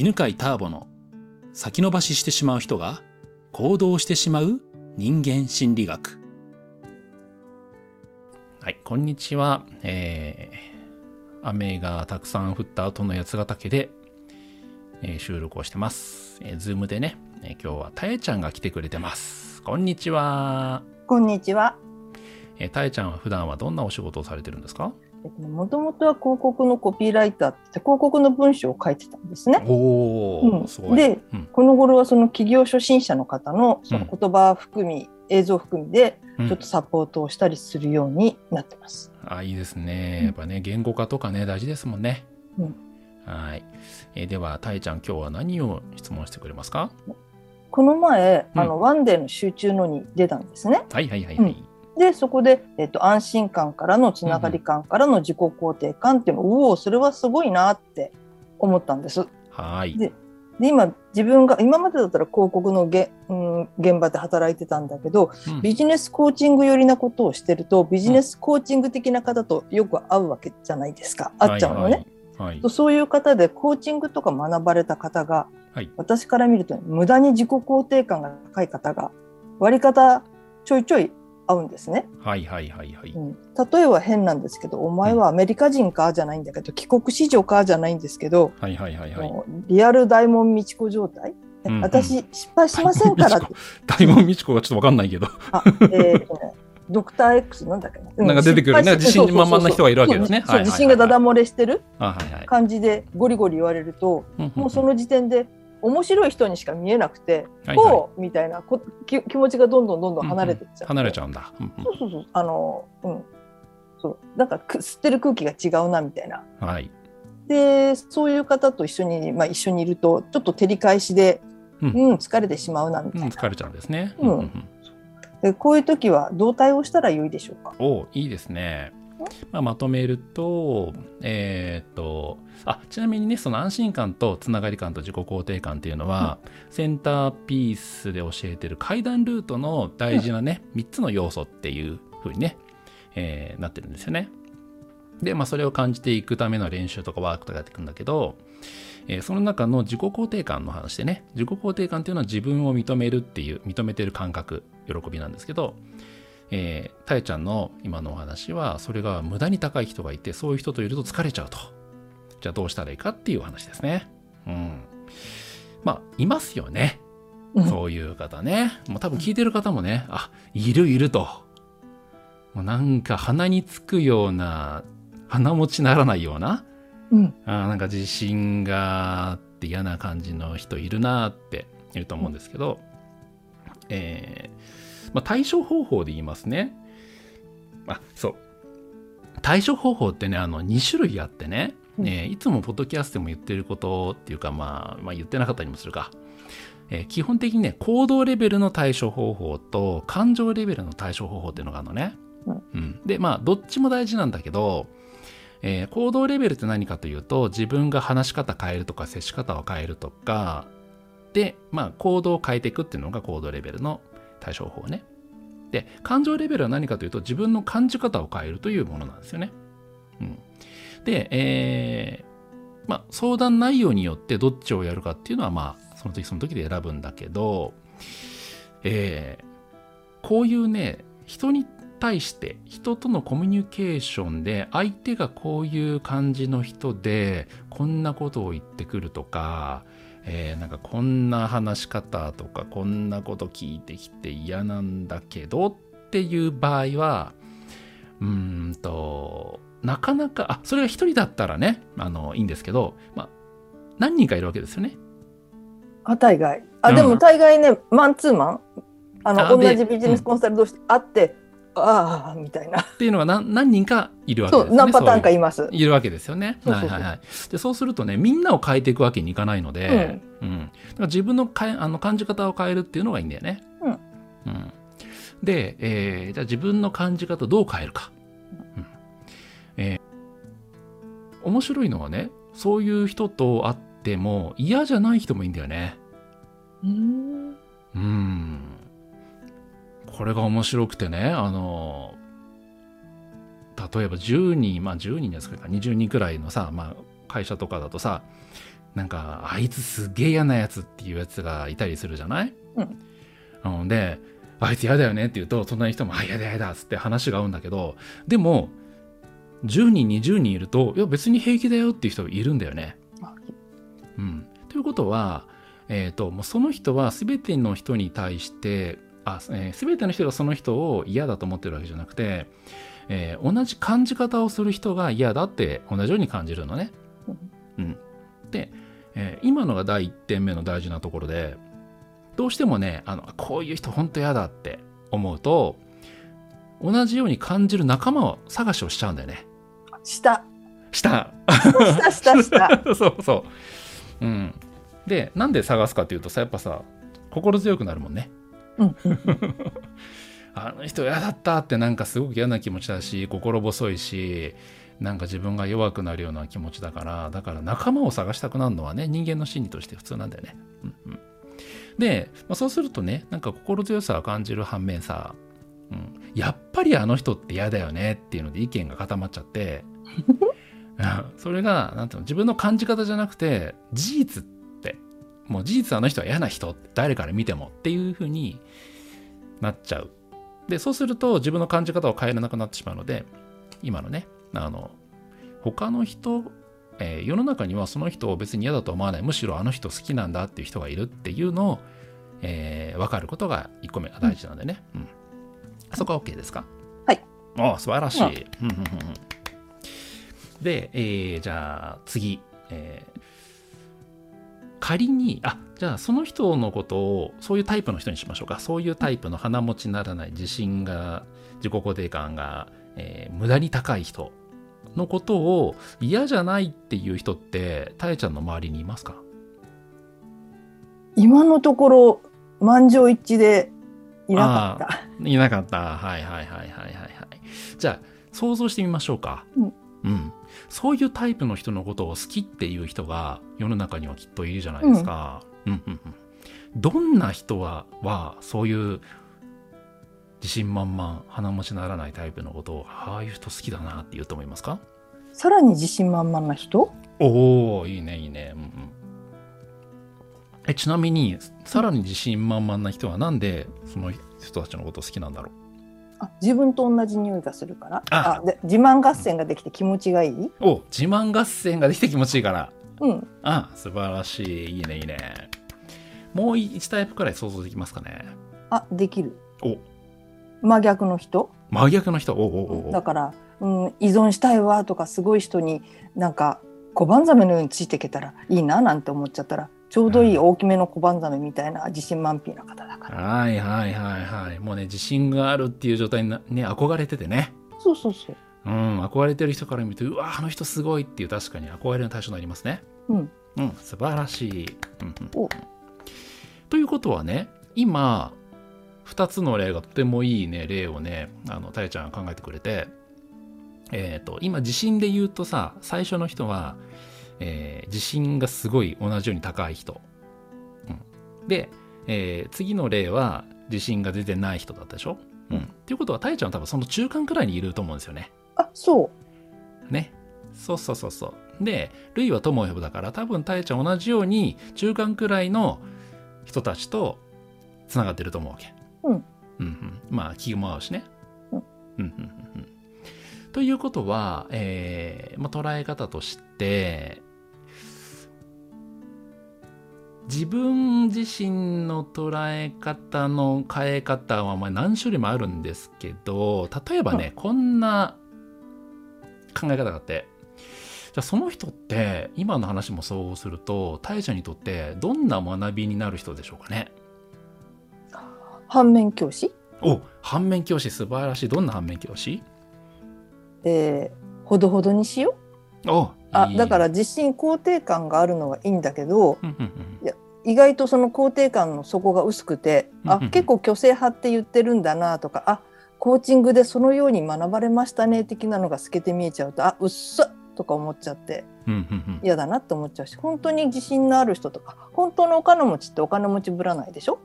犬飼ターボの先延ばししてしまう人が行動してしまう人間心理学。はい、こんにちは。えー、雨がたくさん降った後の八ヶ岳で、えー、収録をしてます。えー、ズームでね、えー、今日はたえちゃんが来てくれてます。こんにちは。こんにちは。えー、たえちゃんは普段はどんなお仕事をされてるんですか？もともとは広告のコピーライターって広告の文章を書いてたんですね。おうん、で、うん、この頃はその企業初心者の方のその言葉含み、うん、映像含みでちょっとサポートをしたりするようになってます。あいいですね。やっぱね、言語化とかね大事ですもんね。うん、はい、えー、ではたいちゃん今日は何を質問してくれますか？この前、あのワンデーの集中のに出たんですね。はいはいはいはい。でそこで、えっと、安心感からのつながり感からの自己肯定感っていうのを、うん、おおそれはすごいなって思ったんです。はい。でで今自分が今までだったら広告のげ、うん、現場で働いてたんだけど、うん、ビジネスコーチング寄りなことをしてるとビジネスコーチング的な方とよく会うわけじゃないですか、会っちゃうのね。はい。はい、そういう方でコーチングとか学ばれた方が、はい、私から見ると無駄に自己肯定感が高い方が割り方ちょいちょい合うんですね。はいはいはいはい。うん、例えば変なんですけど、お前はアメリカ人かじゃないんだけど、帰国子女かじゃないんですけど、はいはいはいはい。リアル大門美智子状態？うんうん、私失敗しませんから大門美智子がちょっとわかんないけど。あ、えー、とね。ドクター X なんだっけな？なんか出てくるね。自信満々な人がいるわけですね。自信がだだ漏れしてる感じでゴリゴリ言われると、もうその時点で面白い人にしか見えなくて、はいはい、こうみたいなこ気気持ちがどんどんどんどん離れてっちゃう、うんうん、離れちゃうんだ、うんうん、そうそうそうあのうん。そう。なんか吸ってる空気が違うなみたいな、はい、でそういう方と一緒に、まあ、一緒にいるとちょっと照り返しで、うん、うん、疲れてしまうなみたいな、うん、疲れちゃうんですね、うん。でこういう時はどう対応したらよいでしょうか？おいいですねまあ、まとめると、えー、っと、あ、ちなみにね、その安心感とつながり感と自己肯定感っていうのは、うん、センターピースで教えてる階段ルートの大事なね、うん、3つの要素っていう風にね、えー、なってるんですよね。で、まあ、それを感じていくための練習とかワークとかやっていくんだけど、えー、その中の自己肯定感の話でね、自己肯定感っていうのは自分を認めるっていう、認めてる感覚、喜びなんですけど、えー、たえちゃんの今のお話は、それが無駄に高い人がいて、そういう人といると疲れちゃうと。じゃあどうしたらいいかっていうお話ですね。うん。まあ、いますよね。そういう方ね。もう多分聞いてる方もね、あ、いるいると。もうなんか鼻につくような、鼻持ちならないような、うん、あなんか自信があって嫌な感じの人いるなっていると思うんですけど、えー、まあ、対処方法で言いますね。あ、そう。対処方法ってね、あの、2種類あってね、ねいつもポッドキャストでも言ってることっていうか、まあ、まあ、言ってなかったりもするか。えー、基本的にね、行動レベルの対処方法と感情レベルの対処方法っていうのがあるのね。うん、で、まあ、どっちも大事なんだけど、えー、行動レベルって何かというと、自分が話し方変えるとか、接し方を変えるとか、で、まあ、行動を変えていくっていうのが行動レベルの対処法ね。で、感情レベルは何かというと、自分の感じ方を変えるというものなんですよね。うん。で、えー、まあ、相談内容によってどっちをやるかっていうのは、まあ、その時その時で選ぶんだけど、えー、こういうね、人に対して人とのコミュニケーションで相手がこういう感じの人でこんなことを言ってくるとかえー、なんかこんな話し方とかこんなこと聞いてきて嫌なんだけどっていう場合はうんとなかなかあそれが一人だったらねあのいいんですけど、まあ、何人かいるわけですよね。あ大概。あ、でも大概ねマンツーマン。あの同じビジネスコンサル同士会って、ああみたいな。っていうのが何何人かいるわけですね。何パターンかいます。いるわけですよね。はいはいはい。でそうするとねみんなを変えていくわけにいかないので、うん、うん、だから自分のかあの感じ方を変えるっていうのがいいんだよね。うん。うん、で、えー、じゃあ自分の感じ方どう変えるか。うんえー、面白いのはねそういう人と会っても嫌じゃない人もいいんだよね。うん。うんこれが面白くてね、あの、例えば10人、まあ10人ですか、20人くらいのさ、まあ会社とかだとさ、なんかあいつすげえ嫌なやつっていうやつがいたりするじゃない、うん、であいつ嫌だよねって言うと隣の人も「あ嫌だ嫌だ」っつって話が合うんだけどでも10人20人いるといや別に平気だよっていう人がいるんだよね。うん、ということは、えーと、もうその人は全ての人に対してあ、えー、全ての人がその人を嫌だと思ってるわけじゃなくて、えー、同じ感じ方をする人が嫌だって同じように感じるのね。うん、で、えー、今のが第1点目の大事なところでどうしてもねあのこういう人本当嫌だって思うと同じように感じる仲間を探しをしちゃうんだよね。した。した。したしたした。そうそう。うん。でなんで探すかっていうとさやっぱさ心強くなるもんねうん。あの人嫌だったってなんかすごく嫌な気持ちだし心細いしなんか自分が弱くなるような気持ちだからだから仲間を探したくなるのはね人間の心理として普通なんだよね。うんうん、で、まあ、そうするとねなんか心強さを感じる反面さ、うん、やっぱりあの人って嫌だよねっていうので意見が固まっちゃって。それがなんていうの自分の感じ方じゃなくて事実ってもう事実あの人は嫌な人誰から見てもっていうふうになっちゃう。でそうすると自分の感じ方を変えられなくなってしまうので今のねあの他の人、えー、世の中にはその人を別に嫌だと思わない。むしろあの人好きなんだっていう人がいるっていうのを、えー、分かることが1個目が大事なんでね、うん、うん、そこは OK ですか？はい。お素晴らしい、で、えー、じゃあ次、えー、仮にあじゃあその人のことをそういうタイプの人にしましょうか。そういうタイプの鼻持ちにならない自信が自己肯定感が、えー、無駄に高い人のことを嫌じゃないっていう人ってたえちゃんの周りにいますか？今のところ満場一致でいなかった。いなかった。はいはいはいはいはいはい。じゃあ想像してみましょうか、うん、うん、そういうタイプの人のことを好きっていう人が世の中にはきっといるじゃないですか。うん、うん、うん、どんな人ははそういう自信満々鼻持ちならないタイプのことをああいう人好きだなって言うと思いますか？さらに自信満々な人？おおいいねいいね、うんうん、えちなみにさらに自信満々な人はなんでその人たちのこと好きなんだろう？あ自分と同じ匂いがするから。あ。で自慢合戦ができて気持ちがいい？お自慢合戦ができて気持ちいいから。うん。あ素晴らしい。いいねいいね。もう1タイプくらい想像できますかね。あできる。お。真逆の人？真逆の人？おおおだから、うん、依存したいわとかすごい人になんか小判ザメのようについていけたらいいななんて思っちゃったらちょうどいい大きめの小判ザメみたいな自信満腹な方だから。はいはいはいはい。もうね、自信があるっていう状態にね、憧れててね。そうそうそう。うん、憧れてる人から見ると、うわ、あの人すごいっていう確かに憧れの対象になりますね。うん。うん、素晴らしい。うんうん、ということはね、今、2つの例がとてもいいね、例をね、あの、たやちゃんが考えてくれて、えっ、ー、と、今、自信で言うとさ、最初の人は、えー、自信がすごい同じように高い人。うん、で、えー、次の例は自信が全然ない人だったでしょ？うん。っていうことは、たいちゃんは多分その中間くらいにいると思うんですよね。あ、そう。ね。そうそうそうそう。で、ルイは友を呼ぶだから、多分たいちゃん同じように中間くらいの人たちとつながってると思うわけ。うん。うんうん。まあ、気も合うしね。うん。うんうんうんうん。ということは、えーまあ、捉え方として、自分自身の捉え方の変え方はまあ何種類もあるんですけど例えばね、うん、こんな考え方があって。じゃあその人って今の話もそうすると大社にとってどんな学びになる人でしょうかね？反面教師？お反面教師。素晴らしい。どんな反面教師？えー、ほどほどにしよう。おあだから自信肯定感があるのはいいんだけど、いや意外とその肯定感の底が薄くて、あ結構虚勢派って言ってるんだなとかあコーチングでそのように学ばれましたね的なのが透けて見えちゃうとあうっさとか思っちゃって嫌だなって思っちゃうし本当に自信のある人とか本当のお金持ちってお金持ちぶらないでしょ？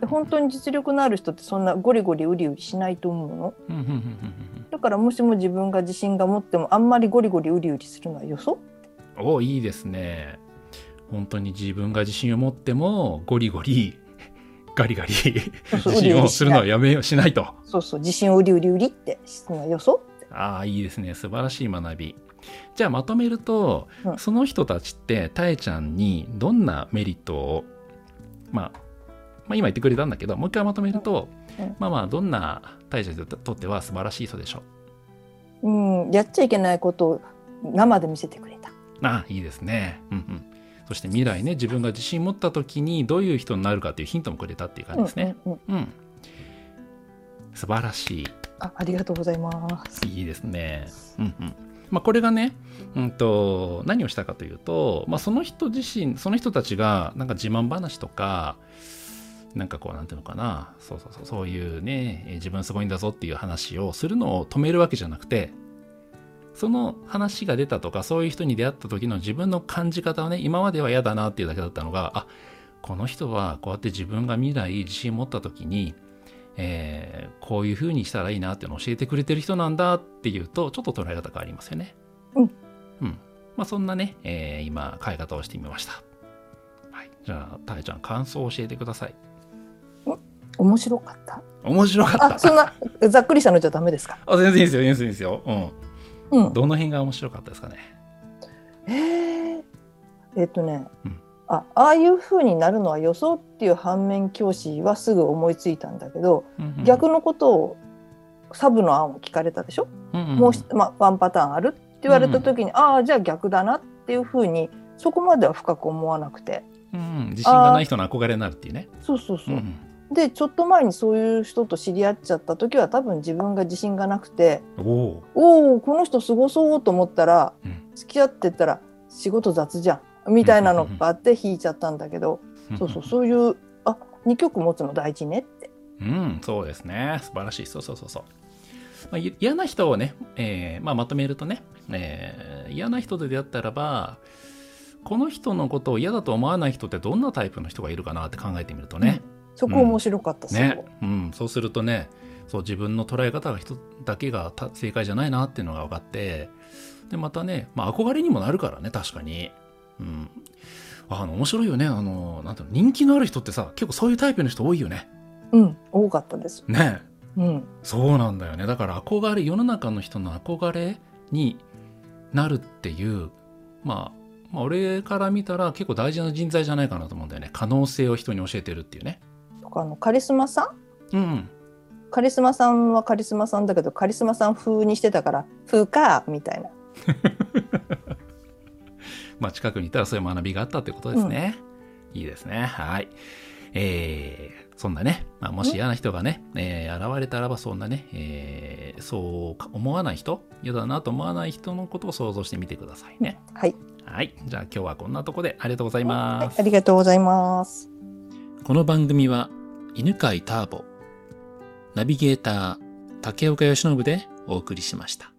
で本当に実力のある人ってそんなゴリゴリウリウリしないと思うの？だからもしも自分が自信が持ってもあんまりゴリゴリウリウリするのはよそ？おいいですね。本当に自分が自信を持ってもゴリゴリ ガリガリ自信をするのはやめようしないと。そうそう自信を売り売り売りってするのはよそ？ああいいですね。素晴らしい学び。じゃあまとめると、うん。その人たちってたえちゃんにどんなメリットを、まあ、まあ今言ってくれたんだけどもう一回まとめると、うん。うん。まあまあどんなたえちゃんにとっては素晴らしい人でしょう？うんやっちゃいけないことを生で見せてくれたあいいですね。うんうん。そして未来ね、自分が自信持った時にどういう人になるかっていうヒントもくれたっていう感じですね。うんうんうんうん。素晴らしあありがとうございますい。いいですね。うんうん。まあこれがね、うんと、何をしたかというと、まあその人自身、その人たちがなんか自慢話とか、なんかこう、なんていうのかな、そうそうそう、そういうね、えー自分すごいんだぞっていう話をするのを止めるわけじゃなくて、その話が出たとか、そういう人に出会った時の自分の感じ方をね、今までは嫌だなっていうだけだったのが、あ、この人はこうやって自分が未来自信持った時に、えーこういう風にしたらいいなっていうのを教えてくれてる人なんだっていうと、ちょっと捉え方変わりますよね。うん。うん。まあそんなね、えー今、変え方をしてみました。はい。じゃあ、たえちゃん、感想を教えてください。面白かった面白かった。あそんなざっくりしたのじゃダメですか？あ全然いいですよ、全然いいですよ。うん。うんどの辺が面白かったですかね？へええっとね、うんあああいう風になるのは予想っていう反面教師はすぐ思いついたんだけど、うんうん逆のことをサブの案を聞かれたでしょ、うんうんもうし、まあ、ワンパターンあるって言われた時に、ああじゃあ逆だなっていう風にそこまでは深く思わなくてうん自信がない人の憧れになるっていうね。そうそうそうう、んでちょっと前にそういう人と知り合っちゃった時は多分自分が自信がなくてうん、おお。この人すごそうと思ったらうん付き合ってったら仕事雑じゃんみたいなのがあって引いちゃったんだけど、そうそうそういうあ二曲持つの大事ねって。うん、そうですね。素晴らしい。そうそうそうそう。まあ、い嫌な人をね、えーまあ、まとめるとね、えー嫌な人で出会ったらば、この人のことを嫌だと思わない人ってどんなタイプの人がいるかなって考えてみるとね。そこ面白かった、すごいね。うん、そうするとね、そう自分の捉え方が人だけがた正解じゃないなっていうのが分かって、で、またね、まあ憧れにもなるからね、確かに。うん。あの、面白いよね。あの、なんていうの、人気のある人ってさ、結構そういうタイプの人多いよね。うん、多かったです。ね。うん、そうなんだよね。だから憧れ、世の中の人の憧れになるっていう、まあ、まあ、俺から見たら結構大事な人材じゃないかなと思うんだよね。可能性を人に教えてるっていうね。とかあのカリスマさん？うん。カリスマさんはカリスマさんだけどカリスマさん風にしてたから風かみたいな。まあ、近くにいたらそういう学びがあったってことですね。いいですね。はい。えー、そんなね、まあ、もし嫌な人がね、えー現れたらばそんなね、えーそうか思わない人、嫌だなと思わない人のことを想像してみてくださいね。はい、はい。じゃあ今日はこんなとこでありがとうございはい、ます。ありがとうございます。この番組は犬飼ターボ、ナビゲーター竹岡由伸でお送りしました。